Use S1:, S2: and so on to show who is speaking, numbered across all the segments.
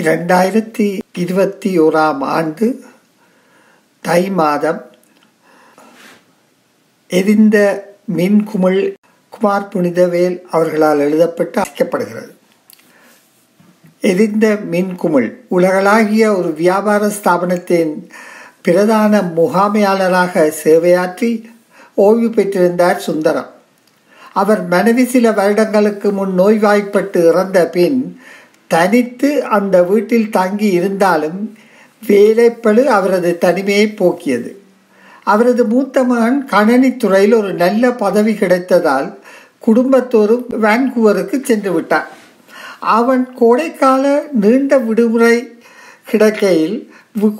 S1: இரண்டாயிரத்தி இருபத்தி ஓராம் ஆண்டு தை மாதம் எரிந்த மின்குமிழ் குமார் புனிதவேல் அவர்களால் எழுதப்பட்டு அழைக்கப்படுகிறது. எரிந்த மின்குமிழ் உலகளாகிய ஒரு வியாபார ஸ்தாபனத்தின் பிரதான முகாமையாளராக சேவையாற்றி ஓய்வு பெற்றிருந்தார் சுந்தரம். அவர் மனைவி சில வருடங்களுக்கு முன் நோய்வாய்ப்பட்டு இறந்த பின் தனித்து அந்த வீட்டில் தங்கி இருந்தாலும் வேலைப்பழு அவரது தனிமையை போக்கியது. அவரது மூத்த மகன் கணனித்துறையில் ஒரு நல்ல பதவி கிடைத்ததால் குடும்பத்தோறும் வான்கூவருக்கு சென்று விட்டார் அவன் கோடைக்கால நீண்ட விடுமுறை கிடக்கையில்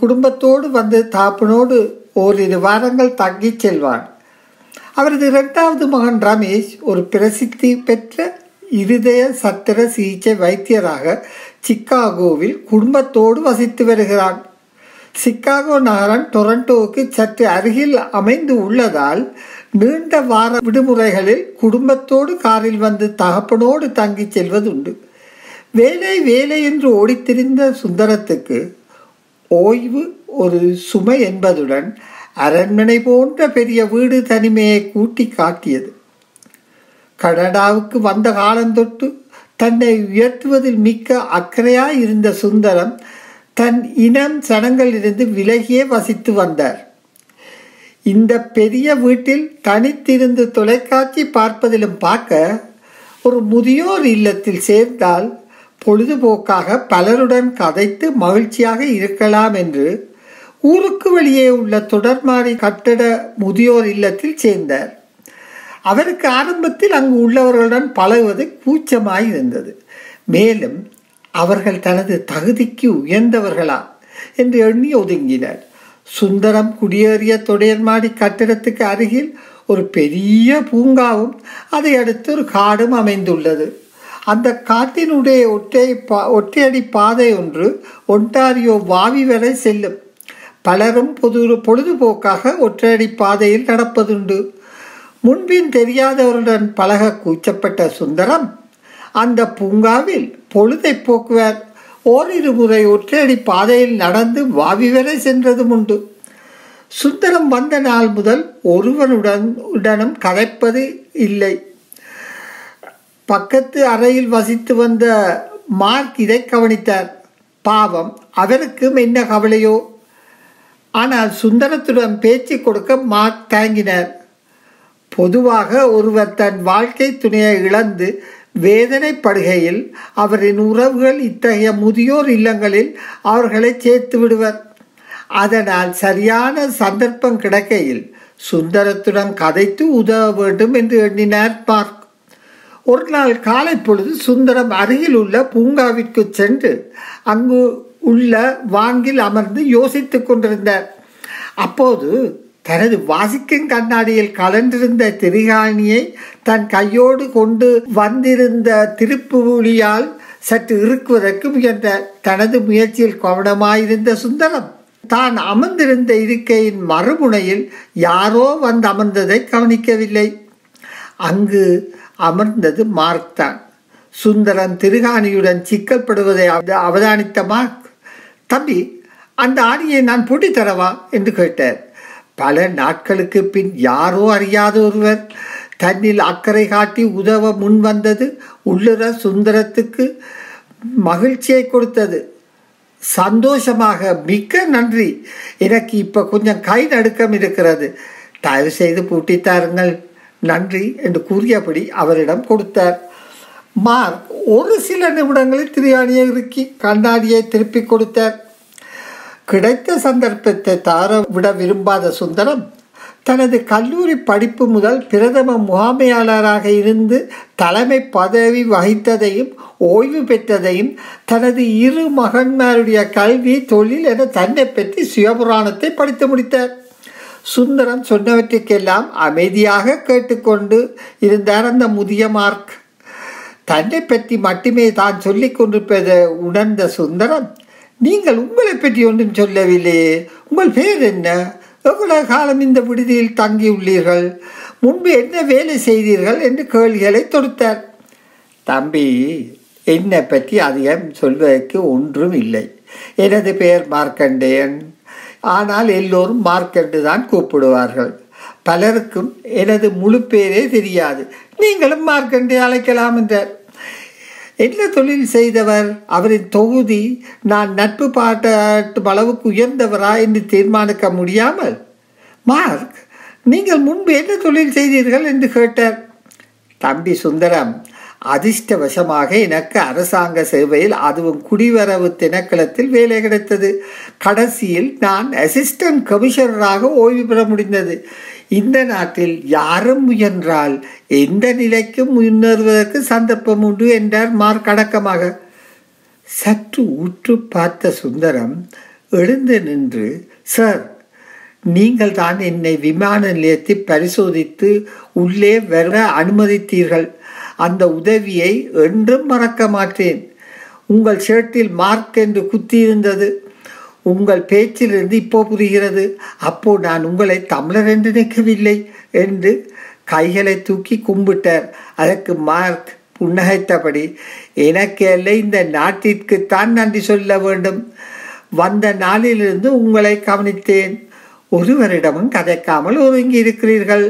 S1: குடும்பத்தோடு வந்து தாப்பனோடு ஓரிரு வாரங்கள் தங்கி செல்வான். அவரது இரண்டாவது மகன் ரமேஷ் ஒரு பிரசித்தி பெற்ற இருதய சத்திர சிகிச்சை வைத்தியராக சிக்காகோவில் குடும்பத்தோடு வசித்து வருகிறான். சிக்காகோ நகரம் டொரண்டோவுக்கு சற்று அருகில் அமைந்து உள்ளதால் நீண்ட வார விடுமுறைகளில் குடும்பத்தோடு காரில் வந்து தகப்பனோடு தங்கி செல்வதுண்டு. வேலை வேலை என்று ஓடித்திரிந்த சுந்தரத்துக்கு ஓய்வு ஒரு சுமை என்பதுடன் அரண்மனை போன்ற பெரிய வீடு தனிமையை கூட்டி காட்டியது. கனடாவுக்கு வந்த காலந்தொட்டு தன்னை உயர்த்துவதில் மிக்க அக்கறையாய் இருந்த சுந்தரம் தன் இனம் சனங்களிலிருந்து விலகியே வசித்து வந்தார். இந்த பெரிய வீட்டில் தனித்திருந்து தொலைக்காட்சி பார்ப்பதிலும் பார்க்க ஒரு முதியோர் இல்லத்தில் சேர்ந்தால் பொழுதுபோக்காக பலருடன் கதைத்து மகிழ்ச்சியாக இருக்கலாம் என்று ஊருக்கு வெளியே உள்ள தொடர்மாறி கட்டட முதியோர் இல்லத்தில் சேர்ந்தார். அவருக்கு ஆரம்பத்தில் அங்கு உள்ளவர்களுடன் பழகுவது கூச்சமாய் இருந்தது. மேலும் அவர்கள் தனது தகுதிக்கு உயர்ந்தவர்களா என்று எண்ணி ஒதுங்கினர். சுந்தரம் குடியேறிய தொடையர்மாடி கட்டிடத்துக்கு அருகில் ஒரு பெரிய பூங்காவும் அதை அடுத்து ஒரு காடும் அமைந்துள்ளது. அந்த காட்டினுடைய ஒற்றை பா ஒற்றையடி பாதை ஒன்று ஒன்டாரியோ வாவி வரை செல்லும். பலரும் பொது பொழுதுபோக்காக ஒற்றையடி பாதையில் நடப்பதுண்டு. முன்பின் தெரியாதவருடன் பழக கூச்சப்பட்ட சுந்தரம் அந்த பூங்காவில் பொழுதை போக்குவார். ஓரிரு முறை ஒற்றையடி பாதையில் நடந்து வாவி வரை சென்றதும் உண்டு. சுந்தரம் வந்த நாள் முதல் ஒருவனுடன் உடனும் கதைப்பது இல்லை. பக்கத்து அறையில் வசித்து வந்த மார்க் இதை கவனித்தார். பாவம் அவருக்கும் என்ன கவலையோ? ஆனால் சுந்தரத்துடன் பேச்சு கொடுக்க மார்க் தாங்கினார் பொதுவாக ஒருவர் தன் வாழ்க்கை துணையை இழந்து வேதனைப்படுகையில் அவரின் உறவுகள் இத்தகைய முதியோர் இல்லங்களில் அவர்களை சேர்த்து விடுவர். அதனால் சரியான சந்தர்ப்பம் கிடைக்கையில் சுந்தரத்துடன் கதைத்து உதவ வேண்டும் என்று எண்ணினார் பார்க் ஒரு நாள் காலை பொழுது சுந்தரம் அருகில் உள்ள பூங்காவிற்கு சென்று அங்கு உள்ள வாங்கில் அமர்ந்து யோசித்துக் கொண்டிருந்தார். அப்போது தனது வாசிக்கும் கண்ணாடியில் கலந்திருந்த திரிகாணியை தன் கையோடு கொண்டு வந்திருந்த திருப்புலியால் சற்று இருக்குவதற்கு முயன்ற தனது முயற்சியில் கவனமாயிருந்த சுந்தரம் தான் அமர்ந்திருந்த இருக்கையின் மறுமுனையில் யாரோ வந்து அமர்ந்ததை கவனிக்கவில்லை. அங்கு அமர்ந்தது மார்க் தான் சுந்தரம் திருகாணியுடன் சிக்கல்படுவதை அவதானித்த மார்க் தம்பி அந்த ஆணியை நான் பூட்டி தரவா? என்று கேட்டார். பல நாட்களுக்கு பின் யாரோ அறியாத ஒருவர் தன்னில் அக்கறை காட்டி உதவ முன் வந்தது. உள்ளுர சுந்தரத்துக்கு மகிழ்ச்சியை கொடுத்தது. சந்தோஷமாக மிக்க நன்றி. எனக்கு இப்போ கொஞ்சம் கை நடுக்கம் இருக்கிறது. தயவு செய்து பூட்டித்தாருங்கள் நன்றி என்று கூறியபடி அவரிடம் கொடுத்தார். மார்க் ஒரு சில நிமிடங்களில் திரியாணியை இறுக்கி கண்ணாடியை திருப்பி கொடுத்தார். கிடைத்த சந்தர்ப்பத்தை தார விட விரும்பாத சுந்தரம் தனது கல்லூரி படிப்பு முதல் பிரதம முகாமையாளராக இருந்து தலைமை பதவி வகித்ததையும் ஓய்வு பெற்றதையும் தனது இரு மகன்மாருடைய கல்வி தொழில் என தன்னை பற்றி சுயபுராணத்தை படித்து முடித்தார். சுந்தரம் சொன்னவற்றுக்கெல்லாம் அமைதியாக கேட்டுக்கொண்டு இருந்தார் அந்த முதிய மார்க். தன்னை பற்றி மட்டுமே தான் சொல்லிக் கொண்டிருப்பதை உணர்ந்த சுந்தரம் நீங்கள் உங்களை பற்றி ஒன்றும் சொல்லவில்லையே உங்கள் பேர் என்ன? எவ்வளவு காலம் இந்த விடுதியில் தங்கியுள்ளீர்கள்? முன்பு என்ன வேலை செய்தீர்கள் என்று கேள்விகளை தொடுத்தார். தம்பி என்னை பற்றி அதிகம் சொல்வதற்கு ஒன்றும் இல்லை. எனது பெயர் மார்க்கண்டேயன். ஆனால் எல்லோரும் மார்க்கண்டு தான் கூப்பிடுவார்கள். பலருக்கும் எனது முழு பேரே தெரியாது. நீங்களும் மார்க்கண்டே அழைக்கலாம் என்றார். என்ன தொழில் செய்தவர்? அவரின் தொகுதி நான் நட்பு பாட்டாட்டும் அளவுக்கு உயர்ந்தவரா என்று தீர்மானிக்க முடியாமல்? மார்க் நீங்கள் முன்பு என்ன தொழில் செய்தீர்கள் என்று கேட்டார். தம்பி சுந்தரம் அதிர்ஷ்டவசமாக எனக்கு அரசாங்க சேவையில் அதுவும் குடிவரவு திணைக்களத்தில் வேலை கிடைத்தது. கடைசியில் நான் அசிஸ்டன்ட் கமிஷனராக ஓய்வு பெற முடிந்தது. இந்த நாட்டில் யாரும் முயன்றால் எந்த நிலைக்கும் முன்னேறுவதற்கு சந்தர்ப்பம் உண்டு என்றார் மார்க். அடக்கமாக சற்று உற்று பார்த்த சுந்தரம் எழுந்து நின்று சார் நீங்கள் தான் என்னை விமான நிலையத்தை பரிசோதித்து உள்ளே வர அனுமதித்தீர்கள். அந்த உதவியை என்றும் மறக்க மாட்டேன். உங்கள் ஷர்ட்டில் மார்க் என்று குத்தியிருந்தது. உங்கள் பேச்சிலிருந்து இப்போ புரிகிறது. அப்போ நான் உங்களை தமிழர் என்று நினைக்கவில்லை என்று கைகளை தூக்கி கும்பிட்டார். அதற்கு மார்க் புன்னகைத்தபடி எனக்கு அல்ல இந்த நாட்டிற்குத்தான் நன்றி சொல்ல வேண்டும். வந்த நாளிலிருந்து உங்களை கவனித்தேன். ஒருவரிடமும் கதைக்காமல் ஒதுங்கி இருக்கிறீர்கள்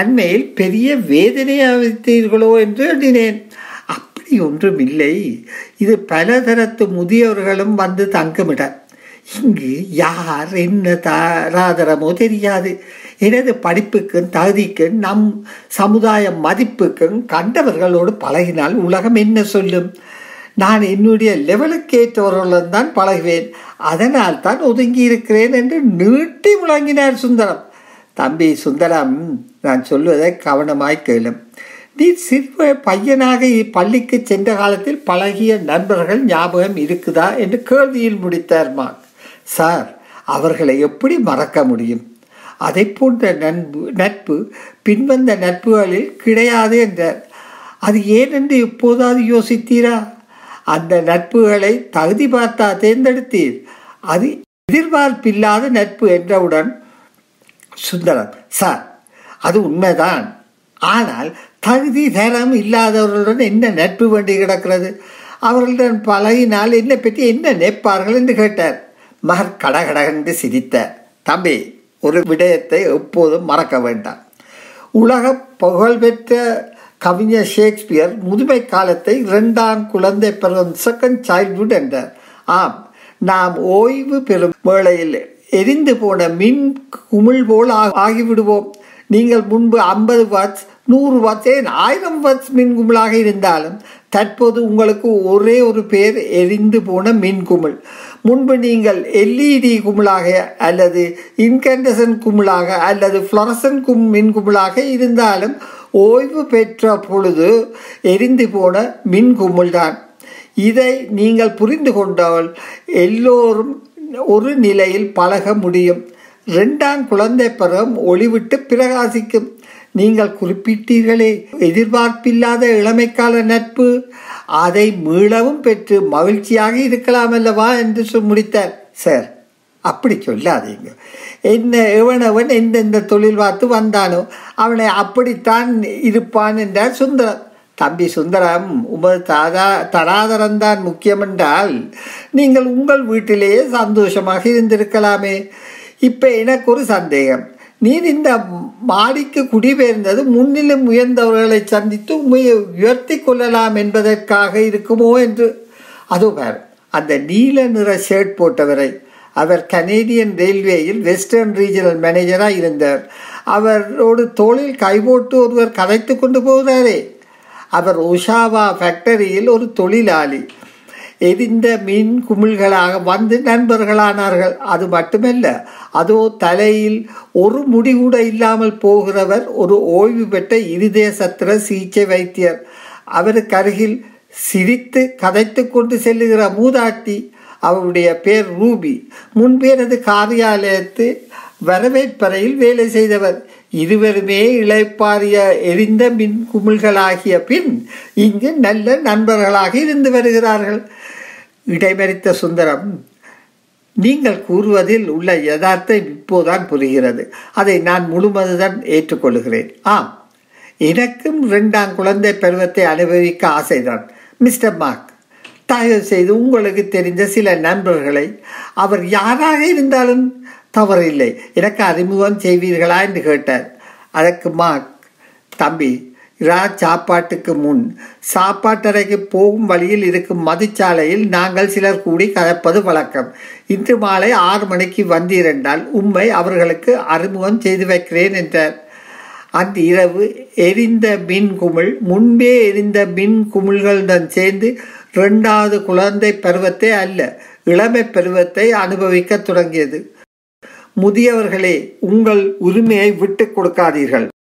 S1: அண்மையில் பெரிய வேதனை அளித்தீர்களோ என்று எண்ணினேன். அப்படி ஒன்றும் இல்லை இது பலதரத்து முதியவர்களும் வந்து தங்குமிடம். இங்கு யார் என்ன தாராதரமோ தெரியாது. எனது படிப்புக்கும் தகுதிக்கும் நம் சமுதாய மதிப்புக்கும் கண்டவர்களோடு பழகினால் உலகம் என்ன சொல்லும்? நான் என்னுடைய லெவலுக்கு ஏற்றவர்களுடன் தான் பழகுவேன். அதனால் தான் ஒதுங்கி இருக்கிறேன் என்று நீட்டி முழங்கினார் சுந்தரம். தம்பி சுந்தரம் நான் சொல்வதை கவனமாய் கேளும். நீ சிறு பையனாக பள்ளிக்கு சென்ற காலத்தில் பழகிய நண்பர்கள் ஞாபகம் இருக்குதா? என்று கேள்வியில் முடித்தார் மான். சார் அவர்களை எப்படி மறக்க முடியும்? அதை போன்ற நண்பு நட்பு பின்வந்த நட்புகளில் கிடையாது என்றார். அது ஏனென்று எப்போதாவது யோசித்தீரா? அந்த நட்புகளை தகுதி பார்த்தா தேர்ந்தெடுத்தீர். அது எதிர்பார்ப்பில்லாத நட்பு என்றவுடன் சுந்தரம் சார் அது உண்மைதான். ஆனால் தகுதி தரம் இல்லாதவர்களுடன் என்ன நட்பு வேண்டி கிடக்கிறது? அவர்களுடன் பழகினால் என்னை பற்றி என்ன நினைப்பார்கள்? என்று கேட்டார். மகர் கடகடகென்று சிரித்த தம்பி ஒரு விடயத்தை எப்போதும் மறக்க வேண்டாம். உலக புகழ்பெற்ற கவிஞர் ஷேக்ஸ்பியர் முதுமை காலத்தை இரண்டாம் குழந்தை பிறந்த செகண்ட் சைல்ட்ஹுட் என்றார். ஆம் நாம் ஓய்வு பெறும் வேளையில் எரிந்து போன மின் குமிழ் போல் ஆகிவிடுவோம். நீங்கள் முன்பு ஐம்பது வாட்ஸ் நூறு வாட்ஸ் ஏன் ஆயிரம் வாட்ஸ் மின் குமிழாக இருந்தாலும் தற்போது உங்களுக்கு ஒரே ஒரு பேர் எரிந்து போன மின் குமிழ். முன்பு நீங்கள் எல்இடி குமிழாக அல்லது இன்கண்டசன் குமிழாக அல்லது ஃப்ளரசன் கும் மின் குமிழாக இருந்தாலும் ஓய்வு பெற்ற பொழுது எரிந்து போன மின் குமிழ்தான். இதை நீங்கள் புரிந்து கொண்டால் எல்லோரும் ஒரு நிலையில் பழக முடியும். ரெண்டாம் குழந்தை பருவம் ஒளிவிட்டு பிரகாசிக்கும். நீங்கள் குறிப்பிட்டீர்களே. எதிர்பார்ப்பில்லாத இளமைக்கால நட்பு அதை மீளவும் பெற்று மகிழ்ச்சியாக இருக்கலாம் அல்லவா என்று முடித்தார். சார் அப்படி சொல்லாதீங்க. என்ன எவனவன் எந்தெந்த தொழில் பார்த்து வந்தானோ அவனை அப்படித்தான் இருப்பான் என்றார் சுந்தரம். தம்பி சுந்தரம் உமது தாதா தராதரம்தான் முக்கியமென்றால் நீங்கள் உங்கள் வீட்டிலேயே சந்தோஷமாக இருந்திருக்கலாமே. இப்போ எனக்கு ஒரு சந்தேகம். நீர் இந்த மாடிக்கு குடிபெயர்ந்தது முன்னிலும் உயர்ந்தவர்களை சந்தித்து உண்மையை உயர்த்தி கொள்ளலாம் என்பதற்காக இருக்குமோ என்று. அது பார் அந்த நீல நிற ஷர்ட் போட்டவரை அவர் கனேடியன் ரயில்வேயில் வெஸ்டர்ன் ரீஜனல் மேனேஜராக இருந்தார். அவரோடு தோளில் கைபோட்டு ஒருவர் கதைத்து கொண்டு போகிறாரே. அவர் உஷாவா ஃபேக்டரியில் ஒரு தொழிலாளி. எரிந்த மீன் குமிழ்களாக வந்து நண்பர்களானார்கள். அது மட்டுமல்ல அதோ தலையில் ஒரு முடி கூட இல்லாமல் போகிறவர் ஒரு ஓய்வு பெற்ற இருதய சத்திர சிகிச்சை வைத்தியர். அவருக்கு அருகில் சிரித்து கதைத்து கொண்டு செல்லுகிற மூதாட்டி அவருடைய பேர் ரூபி. முன்பேரது காரியாலயத்து வரவேற்பறையில் வேலை செய்தவர். இருவருமே இளைப்பாரிய எரிந்த மின் குமிழ்களாகிய பின் இங்கு நல்ல நண்பர்களாக இருந்து வருகிறார்கள். இடைமறித்த சுந்தரம் நீங்கள் கூறுவதில் உள்ள யதார்த்தம் இப்போதான் புரிகிறது. அதை நான் முழுமதுதான் ஏற்றுக்கொள்கிறேன். ஆம். எனக்கும் இரண்டாம் குழந்தை பருவத்தை அனுபவிக்க ஆசைதான் மிஸ்டர் மார்க். தயவு செய்து உங்களுக்கு தெரிந்த சில நண்பர்களை அவர் யாராக இருந்தாலும் தவறில்லை. எனக்கு அறிமுகம் செய்வீர்களா என்று கேட்டார். அதற்கு மார்க் தம்பி ரா சாப்பாட்டுக்கு முன் சாப்பாட்டறைக்கு போகும் வழியில் இருக்கும் மதுச்சாலையில் நாங்கள் சிலர் கூடி கதப்பது வழக்கம். இன்று மாலை ஆறு மணிக்கு வந்திருந்தால் உண்மை அவர்களுக்கு அறிமுகம் செய்து வைக்கிறேன் என்றார். அந்த இரவு எரிந்த மின் குமிழ் முன்பே எரிந்த மின் குமிழ்களுடன் சேர்ந்து இரண்டாவது குழந்தை பருவத்தை அல்ல இளமை பருவத்தை அனுபவிக்க தொடங்கியது. முதியவர்களே உங்கள் உரிமையை விட்டுக் கொடுக்காதீர்கள்.